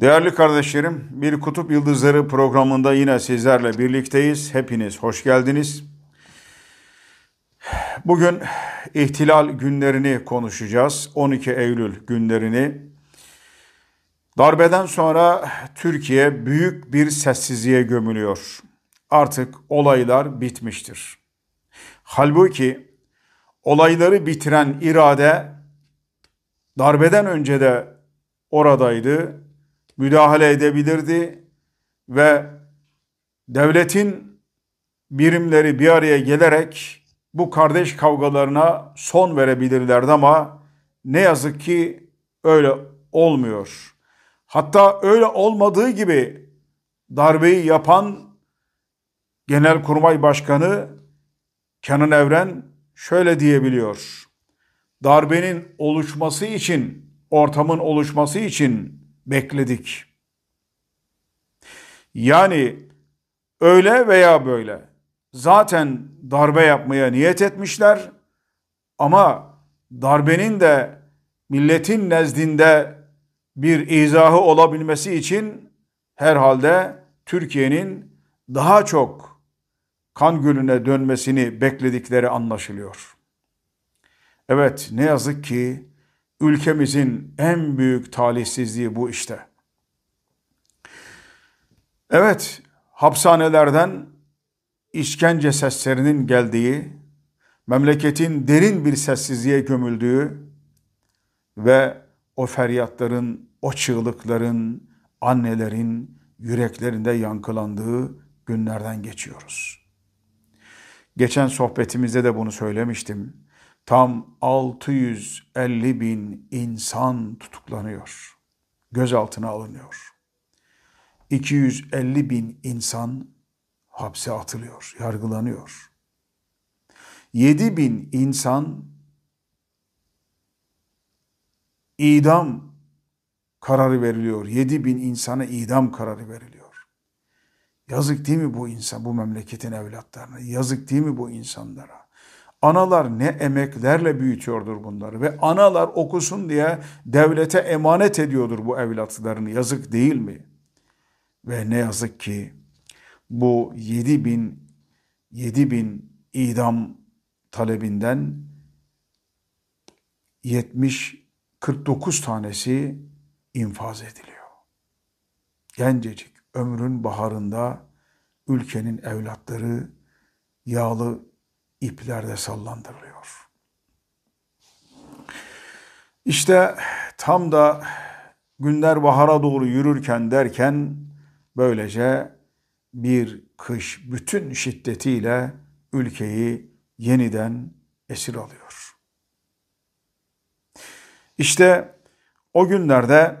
Değerli kardeşlerim, Bir Kutup Yıldızları programında yine sizlerle birlikteyiz. Hepiniz hoş geldiniz. Bugün ihtilal günlerini konuşacağız. 12 Eylül günlerini. Darbeden sonra Türkiye büyük bir sessizliğe gömülüyor. Artık olaylar bitmiştir. Halbuki olayları bitiren irade darbeden önce de oradaydı müdahale edebilirdi ve devletin birimleri bir araya gelerek bu kardeş kavgalarına son verebilirlerdi ama ne yazık ki öyle olmuyor. Hatta öyle olmadığı gibi darbeyi yapan Genelkurmay Başkanı Kenan Evren şöyle diyebiliyor. Darbenin oluşması için, ortamın oluşması için bekledik. Yani öyle veya böyle zaten darbe yapmaya niyet etmişler ama darbenin de milletin nezdinde bir izahı olabilmesi için herhalde Türkiye'nin daha çok kan gölüne dönmesini bekledikleri anlaşılıyor. Evet ne yazık ki Ülkemizin en büyük talihsizliği bu işte. Evet, hapishanelerden işkence seslerinin geldiği, memleketin derin bir sessizliğe gömüldüğü ve o feryatların, o çığlıkların, annelerin yüreklerinde yankılandığı günlerden geçiyoruz. Geçen sohbetimizde de bunu söylemiştim tam 650 bin insan tutuklanıyor. Gözaltına alınıyor. 250 bin insan hapse atılıyor, yargılanıyor. 7 bin insan idam kararı veriliyor. 7 bin insana idam kararı veriliyor. Yazık değil mi bu insan, bu memleketin evlatlarına? Yazık değil mi bu insanlara? Analar ne emeklerle büyütüyordur bunları ve analar okusun diye devlete emanet ediyordur bu evlatlarını. Yazık değil mi? Ve ne yazık ki bu 7 bin, 7 bin idam talebinden 70 49 tanesi infaz ediliyor. Gencecik ömrün baharında ülkenin evlatları yağlı iplerde sallandırılıyor. İşte tam da günler bahara doğru yürürken derken böylece bir kış bütün şiddetiyle ülkeyi yeniden esir alıyor. İşte o günlerde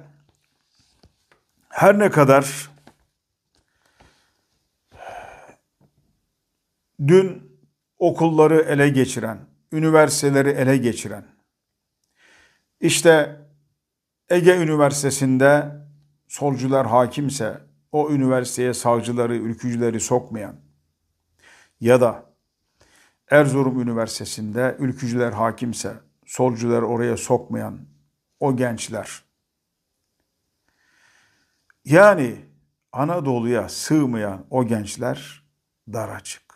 her ne kadar dün okulları ele geçiren, üniversiteleri ele geçiren, işte Ege Üniversitesi'nde solcular hakimse o üniversiteye savcıları, ülkücüleri sokmayan ya da Erzurum Üniversitesi'nde ülkücüler hakimse solcuları oraya sokmayan o gençler. Yani Anadolu'ya sığmayan o gençler dar açık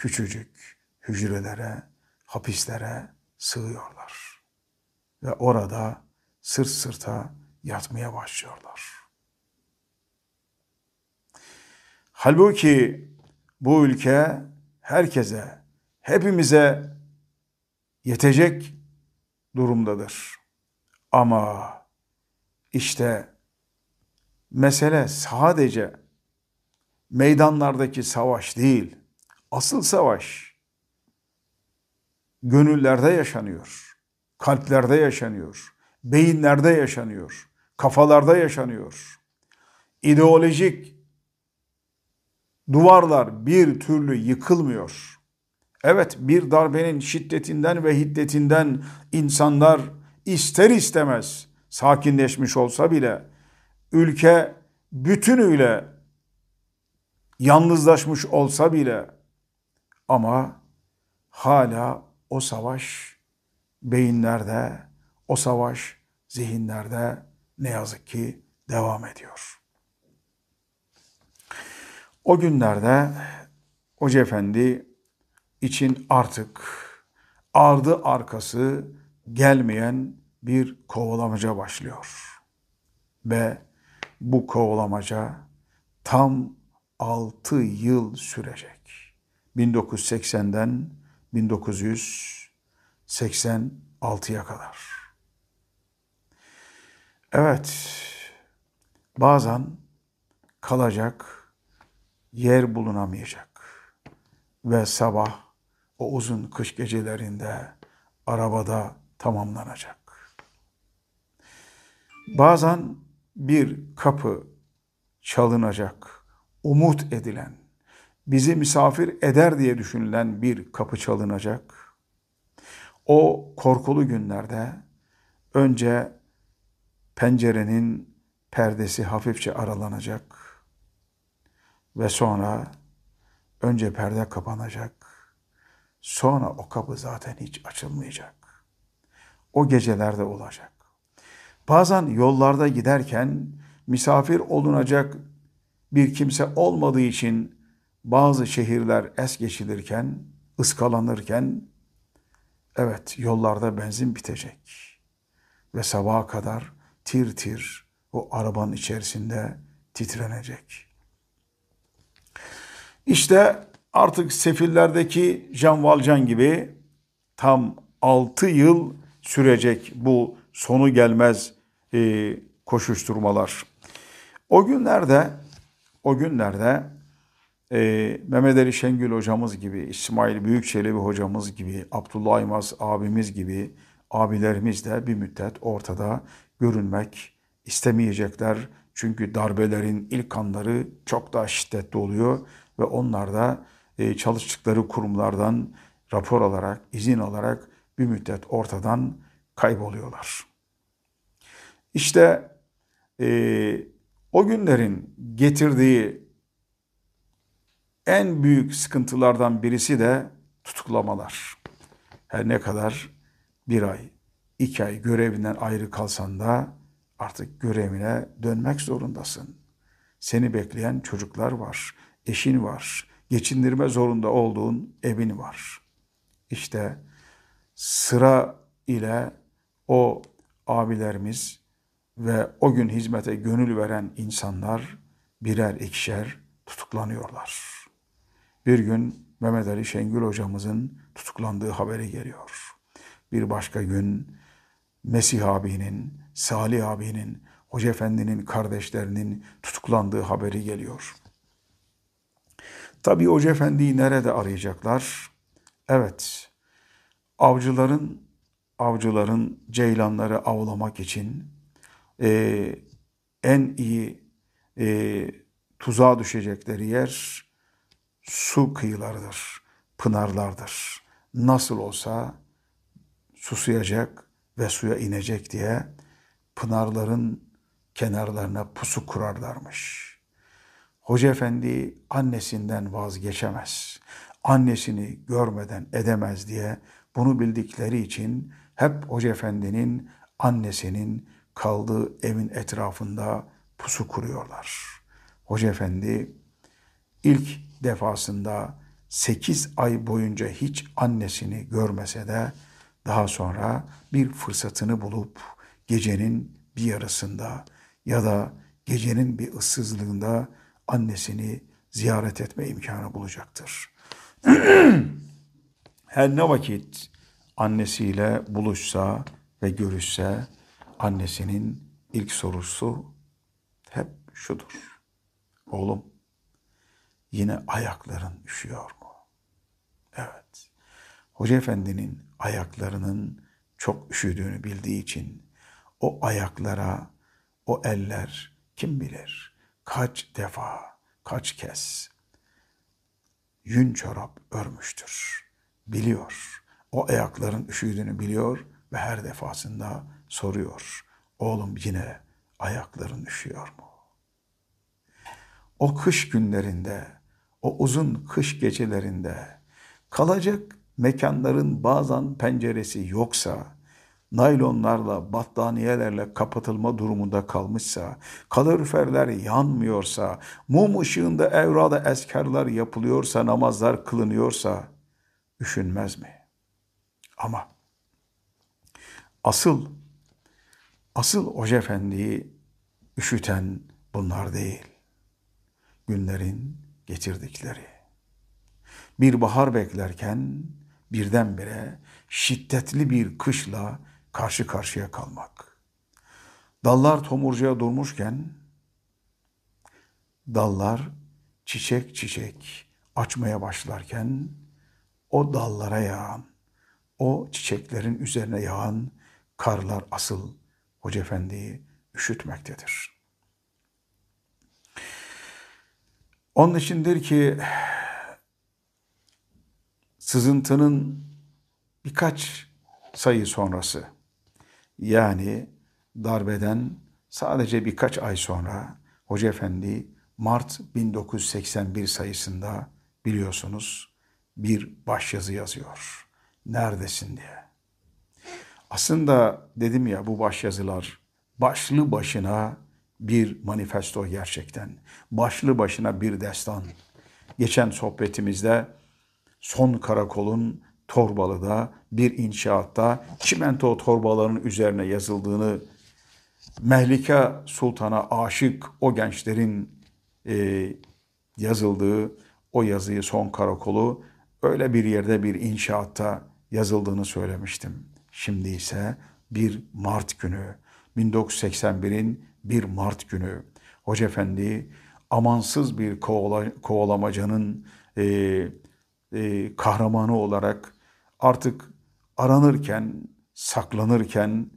küçücük hücrelere, hapislere sığıyorlar. Ve orada sırt sırta yatmaya başlıyorlar. Halbuki bu ülke herkese, hepimize yetecek durumdadır. Ama işte mesele sadece meydanlardaki savaş değil, Asıl savaş gönüllerde yaşanıyor. Kalplerde yaşanıyor. Beyinlerde yaşanıyor. Kafalarda yaşanıyor. İdeolojik duvarlar bir türlü yıkılmıyor. Evet bir darbenin şiddetinden ve hiddetinden insanlar ister istemez sakinleşmiş olsa bile ülke bütünüyle yalnızlaşmış olsa bile ama hala o savaş beyinlerde, o savaş zihinlerde ne yazık ki devam ediyor. O günlerde Hoca Efendi için artık ardı arkası gelmeyen bir kovalamaca başlıyor. Ve bu kovalamaca tam 6 yıl sürecek. 1980'den 1986'ya kadar. Evet, bazen kalacak yer bulunamayacak ve sabah o uzun kış gecelerinde arabada tamamlanacak. Bazen bir kapı çalınacak, umut edilen, bizi misafir eder diye düşünülen bir kapı çalınacak. O korkulu günlerde önce pencerenin perdesi hafifçe aralanacak ve sonra önce perde kapanacak, sonra o kapı zaten hiç açılmayacak. O gecelerde olacak. Bazen yollarda giderken misafir olunacak bir kimse olmadığı için bazı şehirler es geçilirken, ıskalanırken, evet yollarda benzin bitecek. Ve sabaha kadar tir tir o arabanın içerisinde titrenecek. İşte artık sefillerdeki Jean Valjean gibi tam 6 yıl sürecek bu sonu gelmez e, koşuşturmalar. O günlerde o günlerde e, Mehmet Ali Şengül hocamız gibi, İsmail Büyükçelebi hocamız gibi, Abdullah Aymaz abimiz gibi abilerimiz de bir müddet ortada görünmek istemeyecekler. Çünkü darbelerin ilk anları çok daha şiddetli oluyor ve onlar da e, çalıştıkları kurumlardan rapor alarak, izin alarak bir müddet ortadan kayboluyorlar. İşte e, o günlerin getirdiği en büyük sıkıntılardan birisi de tutuklamalar. Her ne kadar bir ay, iki ay görevinden ayrı kalsan da artık görevine dönmek zorundasın. Seni bekleyen çocuklar var, eşin var, geçindirme zorunda olduğun evin var. İşte sıra ile o abilerimiz ve o gün hizmete gönül veren insanlar birer ikişer tutuklanıyorlar. Bir gün Mehmet Ali Şengül hocamızın tutuklandığı haberi geliyor. Bir başka gün Mesih abinin, Salih abinin, Hoca Efendi'nin kardeşlerinin tutuklandığı haberi geliyor. Tabii Hoca Efendi'yi nerede arayacaklar? Evet, avcıların avcıların ceylanları avlamak için e, en iyi e, tuzağa düşecekleri yer su kıyılarıdır, pınarlardır. Nasıl olsa susuyacak ve suya inecek diye pınarların kenarlarına pusu kurarlarmış. Hoca Efendi annesinden vazgeçemez. Annesini görmeden edemez diye bunu bildikleri için hep Hoca Efendi'nin annesinin kaldığı evin etrafında pusu kuruyorlar. Hoca Efendi ilk defasında 8 ay boyunca hiç annesini görmese de daha sonra bir fırsatını bulup gecenin bir yarısında ya da gecenin bir ıssızlığında annesini ziyaret etme imkanı bulacaktır. Her ne vakit annesiyle buluşsa ve görüşse annesinin ilk sorusu hep şudur. Oğlum yine ayakların üşüyor mu? Evet. Hoca Efendi'nin ayaklarının çok üşüdüğünü bildiği için o ayaklara, o eller kim bilir kaç defa, kaç kez yün çorap örmüştür. Biliyor. O ayakların üşüdüğünü biliyor ve her defasında soruyor. Oğlum yine ayakların üşüyor mu? O kış günlerinde, o uzun kış gecelerinde kalacak mekanların bazen penceresi yoksa, naylonlarla, battaniyelerle kapatılma durumunda kalmışsa, kaloriferler yanmıyorsa, mum ışığında evrada eskarlar yapılıyorsa, namazlar kılınıyorsa üşünmez mi? Ama asıl, asıl Hoca Efendi'yi üşüten bunlar değil. Günlerin getirdikleri. Bir bahar beklerken birdenbire şiddetli bir kışla karşı karşıya kalmak. Dallar tomurcuya durmuşken dallar çiçek çiçek açmaya başlarken o dallara yağan, o çiçeklerin üzerine yağan karlar asıl Hoca Efendi'yi üşütmektedir. Onun içindir ki sızıntının birkaç sayı sonrası yani darbeden sadece birkaç ay sonra Hoca Efendi Mart 1981 sayısında biliyorsunuz bir başyazı yazıyor. Neredesin diye. Aslında dedim ya bu başyazılar başlı başına bir manifesto gerçekten. Başlı başına bir destan. Geçen sohbetimizde son karakolun Torbalı'da bir inşaatta çimento torbalarının üzerine yazıldığını Mehlike Sultan'a aşık o gençlerin e, yazıldığı o yazıyı son karakolu öyle bir yerde bir inşaatta yazıldığını söylemiştim. Şimdi ise bir Mart günü 1981'in bir Mart günü. Hoca Efendi amansız bir kovala, kovalamacanın e, e, kahramanı olarak artık aranırken, saklanırken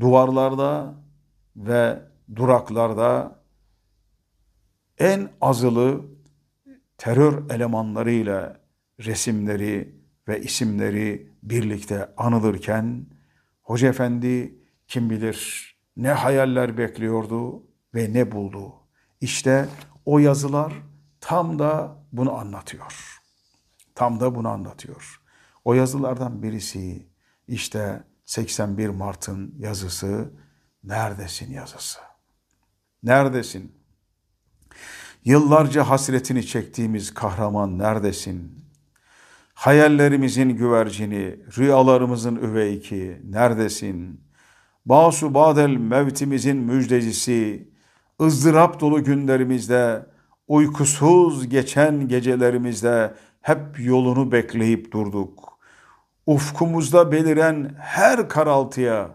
duvarlarda ve duraklarda en azılı terör elemanlarıyla resimleri ve isimleri birlikte anılırken Hoca Efendi kim bilir ne hayaller bekliyordu ve ne buldu. İşte o yazılar tam da bunu anlatıyor. Tam da bunu anlatıyor. O yazılardan birisi işte 81 Mart'ın yazısı Neredesin yazısı. Neredesin? Yıllarca hasretini çektiğimiz kahraman neredesin? Hayallerimizin güvercini, rüyalarımızın üveyki neredesin? Basu badel mevtimizin müjdecisi, ızdırap dolu günlerimizde, uykusuz geçen gecelerimizde hep yolunu bekleyip durduk. Ufkumuzda beliren her karaltıya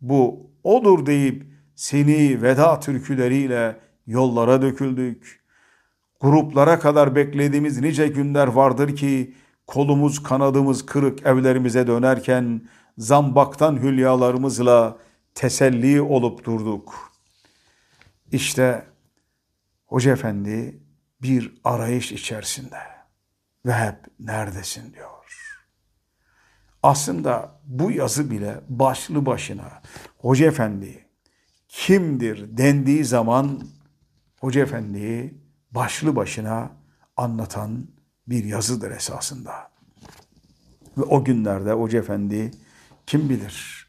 bu odur deyip seni veda türküleriyle yollara döküldük. Gruplara kadar beklediğimiz nice günler vardır ki kolumuz kanadımız kırık evlerimize dönerken zambaktan hülyalarımızla teselli olup durduk. İşte Hoca Efendi bir arayış içerisinde ve hep neredesin diyor. Aslında bu yazı bile başlı başına Hoca Efendi kimdir dendiği zaman Hoca Efendi'yi başlı başına anlatan bir yazıdır esasında. Ve o günlerde Hoca Efendi kim bilir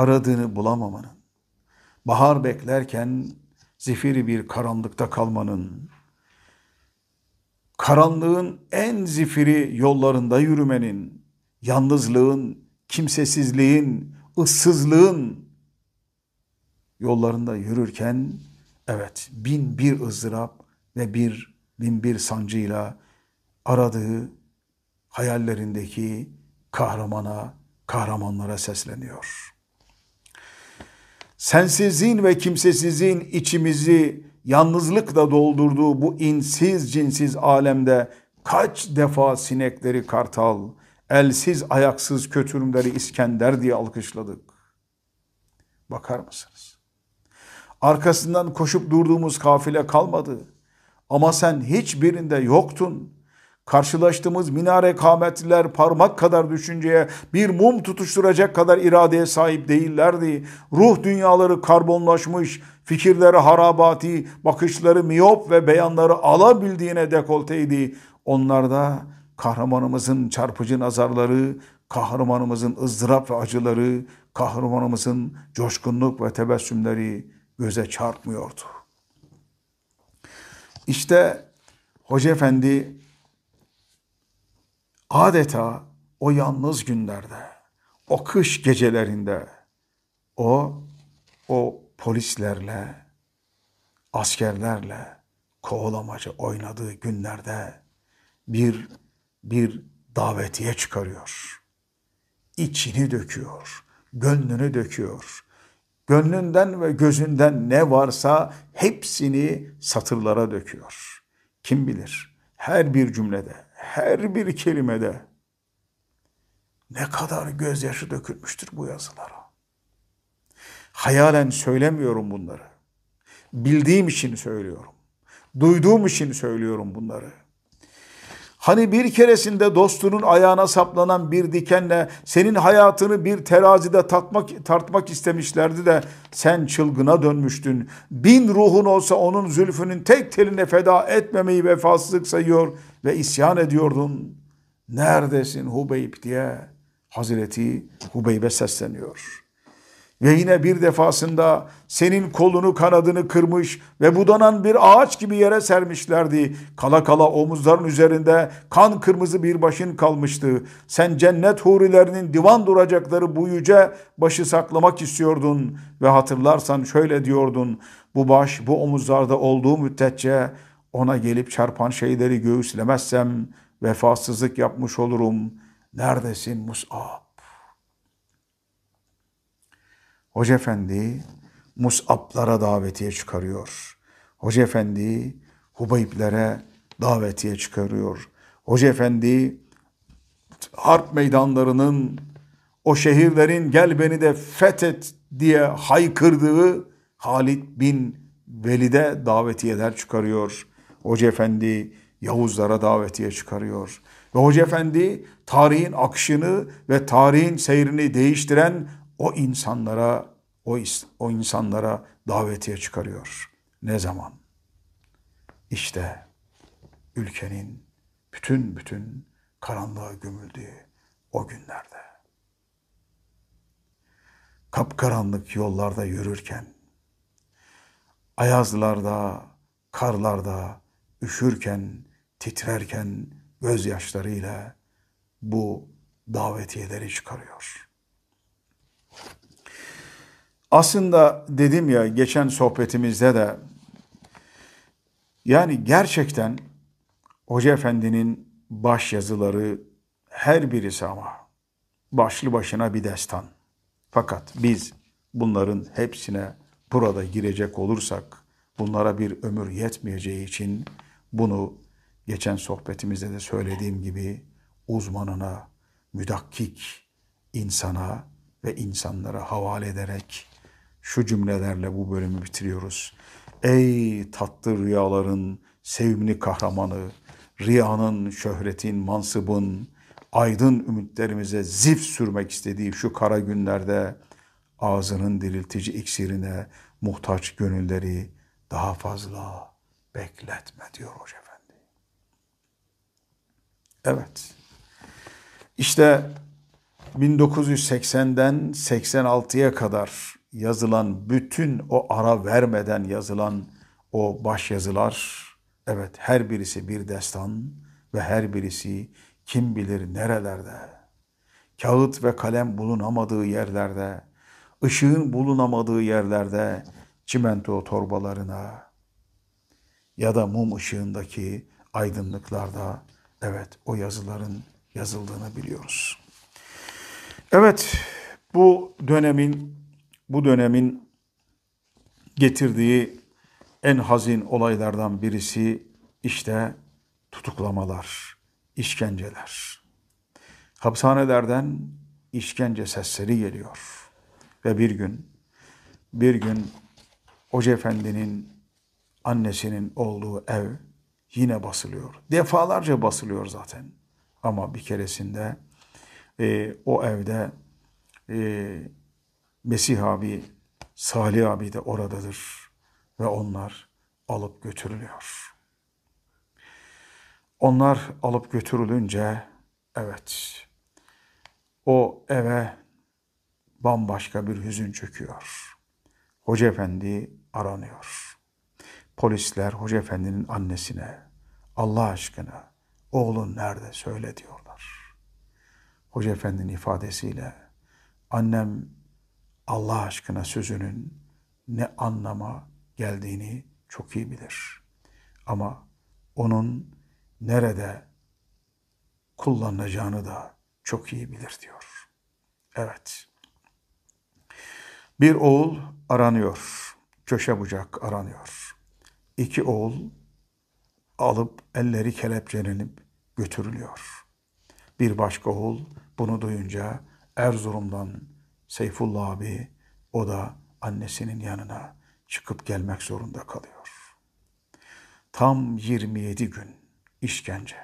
aradığını bulamamanın, bahar beklerken zifiri bir karanlıkta kalmanın, karanlığın en zifiri yollarında yürümenin, yalnızlığın, kimsesizliğin, ıssızlığın yollarında yürürken evet bin bir ızdırap ve bir bin bir sancıyla aradığı hayallerindeki kahramana, kahramanlara sesleniyor. Sensizliğin ve kimsesizliğin içimizi yalnızlıkla doldurduğu bu insiz cinsiz alemde kaç defa sinekleri kartal, elsiz ayaksız kötürümleri İskender diye alkışladık. Bakar mısınız? Arkasından koşup durduğumuz kafile kalmadı. Ama sen hiçbirinde yoktun. Karşılaştığımız minare kametliler parmak kadar düşünceye bir mum tutuşturacak kadar iradeye sahip değillerdi. Ruh dünyaları karbonlaşmış, fikirleri harabati, bakışları miyop ve beyanları alabildiğine dekolteydi. Onlarda kahramanımızın çarpıcı nazarları kahramanımızın ızdırap ve acıları, kahramanımızın coşkunluk ve tebessümleri göze çarpmıyordu. İşte Hoca Efendi adeta o yalnız günlerde, o kış gecelerinde, o o polislerle, askerlerle kovalamaca oynadığı günlerde bir bir davetiye çıkarıyor. İçini döküyor, gönlünü döküyor. Gönlünden ve gözünden ne varsa hepsini satırlara döküyor. Kim bilir her bir cümlede, her bir kelimede ne kadar gözyaşı dökülmüştür bu yazılara. Hayalen söylemiyorum bunları. Bildiğim için söylüyorum. Duyduğum için söylüyorum bunları. Hani bir keresinde dostunun ayağına saplanan bir dikenle senin hayatını bir terazide tartmak, tartmak istemişlerdi de sen çılgına dönmüştün. Bin ruhun olsa onun zülfünün tek teline feda etmemeyi vefasızlık sayıyor ve isyan ediyordun. Neredesin Hubeyb diye Hazreti Hubeyb'e sesleniyor. Ve yine bir defasında senin kolunu kanadını kırmış ve budanan bir ağaç gibi yere sermişlerdi. Kala kala omuzların üzerinde kan kırmızı bir başın kalmıştı. Sen cennet hurilerinin divan duracakları bu yüce başı saklamak istiyordun. Ve hatırlarsan şöyle diyordun. Bu baş bu omuzlarda olduğu müddetçe ona gelip çarpan şeyleri göğüslemezsem vefasızlık yapmış olurum. Neredesin Mus'ab? Hoca Efendi Mus'ablara davetiye çıkarıyor. Hoca Efendi Hubeyblere davetiye çıkarıyor. Hoca Efendi harp meydanlarının o şehirlerin gel beni de fethet diye haykırdığı Halid bin Velid'e davetiyeler çıkarıyor. Hoca Efendi Yavuzlara davetiye çıkarıyor. Ve Hoca Efendi tarihin akışını ve tarihin seyrini değiştiren o insanlara o, o insanlara davetiye çıkarıyor. Ne zaman? İşte ülkenin bütün bütün karanlığa gömüldüğü o günlerde. Kapkaranlık yollarda yürürken, ayazlarda, karlarda, üşürken, titrerken gözyaşlarıyla bu davetiyeleri çıkarıyor. Aslında dedim ya geçen sohbetimizde de yani gerçekten Hoca Efendi'nin baş yazıları her birisi ama başlı başına bir destan. Fakat biz bunların hepsine burada girecek olursak bunlara bir ömür yetmeyeceği için bunu geçen sohbetimizde de söylediğim gibi uzmanına, müdakkik insana ve insanlara havale ederek şu cümlelerle bu bölümü bitiriyoruz. Ey tatlı rüyaların sevimli kahramanı, riyanın, şöhretin, mansıbın, aydın ümitlerimize zif sürmek istediği şu kara günlerde ağzının diriltici iksirine muhtaç gönülleri daha fazla bekletme diyor Hoca Efendi. Evet. İşte 1980'den 86'ya kadar yazılan bütün o ara vermeden yazılan o baş yazılar evet her birisi bir destan ve her birisi kim bilir nerelerde kağıt ve kalem bulunamadığı yerlerde ışığın bulunamadığı yerlerde çimento torbalarına ya da mum ışığındaki aydınlıklarda evet o yazıların yazıldığını biliyoruz. Evet bu dönemin bu dönemin getirdiği en hazin olaylardan birisi işte tutuklamalar, işkenceler. Hapishanelerden işkence sesleri geliyor. Ve bir gün, bir gün Hoca Efendi'nin annesinin olduğu ev yine basılıyor. Defalarca basılıyor zaten. Ama bir keresinde e, o evde e, Mesih abi, Salih abi de oradadır ve onlar alıp götürülüyor. Onlar alıp götürülünce evet O eve bambaşka bir hüzün çöküyor. Hoca Efendi aranıyor. Polisler Hoca Efendi'nin annesine Allah aşkına oğlun nerede söyle diyorlar. Hoca Efendi'nin ifadesiyle annem Allah aşkına sözünün ne anlama geldiğini çok iyi bilir. Ama onun nerede kullanılacağını da çok iyi bilir diyor. Evet. Bir oğul aranıyor. Köşe bucak aranıyor. İki oğul alıp elleri kelepçelenip götürülüyor. Bir başka oğul bunu duyunca Erzurum'dan Seyfullah abi o da annesinin yanına çıkıp gelmek zorunda kalıyor. Tam 27 gün işkence.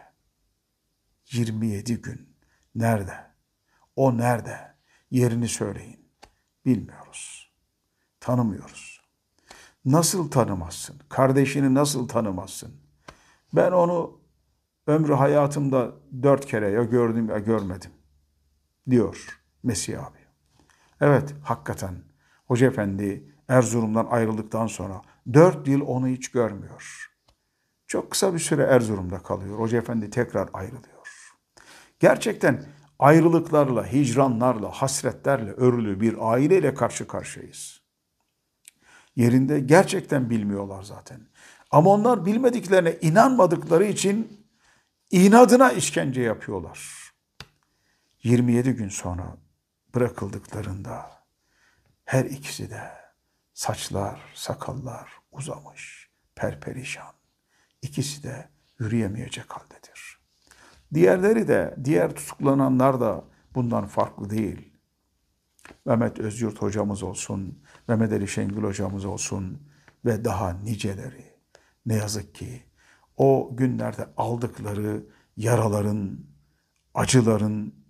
27 gün. Nerede? O nerede? Yerini söyleyin. Bilmiyoruz. Tanımıyoruz. Nasıl tanımazsın? Kardeşini nasıl tanımazsın? Ben onu ömrü hayatımda dört kere ya gördüm ya görmedim diyor Mesih abi. Evet hakikaten Hoca Efendi Erzurum'dan ayrıldıktan sonra dört yıl onu hiç görmüyor. Çok kısa bir süre Erzurum'da kalıyor. Hoca Efendi tekrar ayrılıyor. Gerçekten ayrılıklarla, hicranlarla, hasretlerle örülü bir aileyle karşı karşıyayız. Yerinde gerçekten bilmiyorlar zaten. Ama onlar bilmediklerine inanmadıkları için inadına işkence yapıyorlar. 27 gün sonra bırakıldıklarında her ikisi de saçlar, sakallar uzamış, perperişan. İkisi de yürüyemeyecek haldedir. Diğerleri de, diğer tutuklananlar da bundan farklı değil. Mehmet Özyurt hocamız olsun, Mehmet Ali Şengül hocamız olsun ve daha niceleri. Ne yazık ki o günlerde aldıkları yaraların, acıların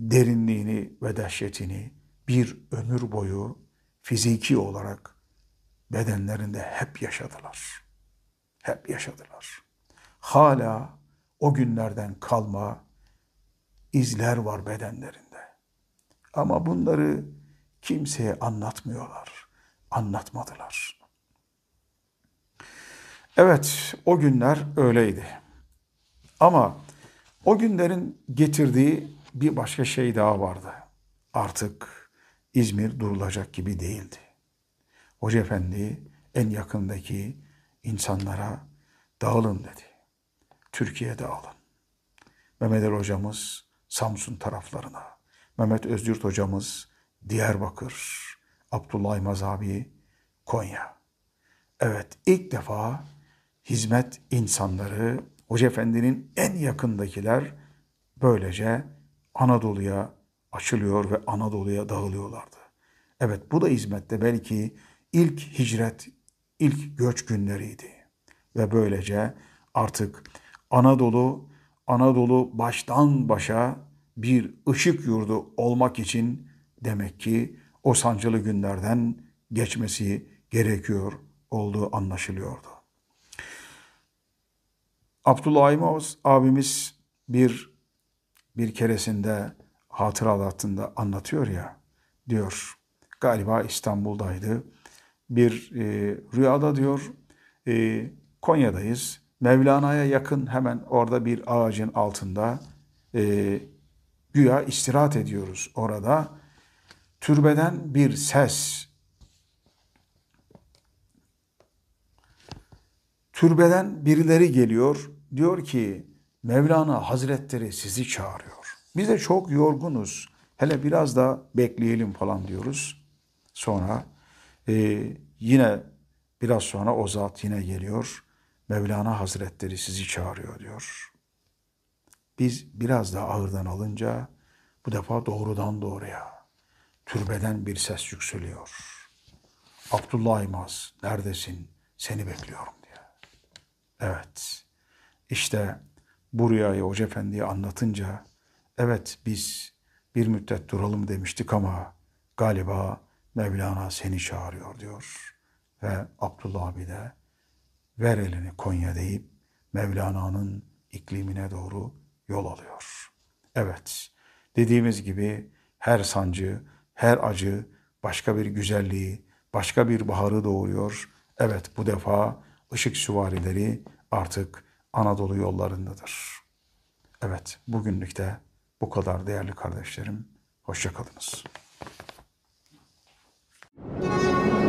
derinliğini ve dehşetini bir ömür boyu fiziki olarak bedenlerinde hep yaşadılar. Hep yaşadılar. Hala o günlerden kalma izler var bedenlerinde. Ama bunları kimseye anlatmıyorlar. Anlatmadılar. Evet, o günler öyleydi. Ama o günlerin getirdiği bir başka şey daha vardı. Artık İzmir durulacak gibi değildi. Hoca Efendi en yakındaki insanlara dağılın dedi. Türkiye dağılın. Mehmet Ali hocamız Samsun taraflarına, Mehmet Özyurt hocamız Diyarbakır, Abdullah İmaz abi Konya. Evet ilk defa hizmet insanları, Hoca Efendi'nin en yakındakiler böylece Anadolu'ya açılıyor ve Anadolu'ya dağılıyorlardı. Evet bu da hizmette belki ilk hicret, ilk göç günleriydi. Ve böylece artık Anadolu, Anadolu baştan başa bir ışık yurdu olmak için demek ki o sancılı günlerden geçmesi gerekiyor olduğu anlaşılıyordu. Abdullah Aymaz abimiz bir bir keresinde hatıralatında anlatıyor ya diyor galiba İstanbul'daydı. Bir e, rüyada diyor e, Konya'dayız. Mevlana'ya yakın hemen orada bir ağacın altında e, güya istirahat ediyoruz orada. Türbeden bir ses. Türbeden birileri geliyor diyor ki Mevlana Hazretleri sizi çağırıyor. Biz de çok yorgunuz. Hele biraz da bekleyelim falan diyoruz. Sonra e, yine biraz sonra o zat yine geliyor. Mevlana Hazretleri sizi çağırıyor diyor. Biz biraz daha ağırdan alınca bu defa doğrudan doğruya türbeden bir ses yükseliyor. Abdullah İmaz neredesin? Seni bekliyorum diye. Evet. İşte bu rüyayı Hoca Efendi'ye anlatınca evet biz bir müddet duralım demiştik ama galiba Mevlana seni çağırıyor diyor. Ve Abdullah abi de ver elini Konya deyip Mevlana'nın iklimine doğru yol alıyor. Evet Dediğimiz gibi her sancı, her acı başka bir güzelliği, başka bir baharı doğuruyor. Evet bu defa ışık süvarileri artık Anadolu yollarındadır. Evet, bugünlük de bu kadar değerli kardeşlerim. Hoşçakalınız. Müzik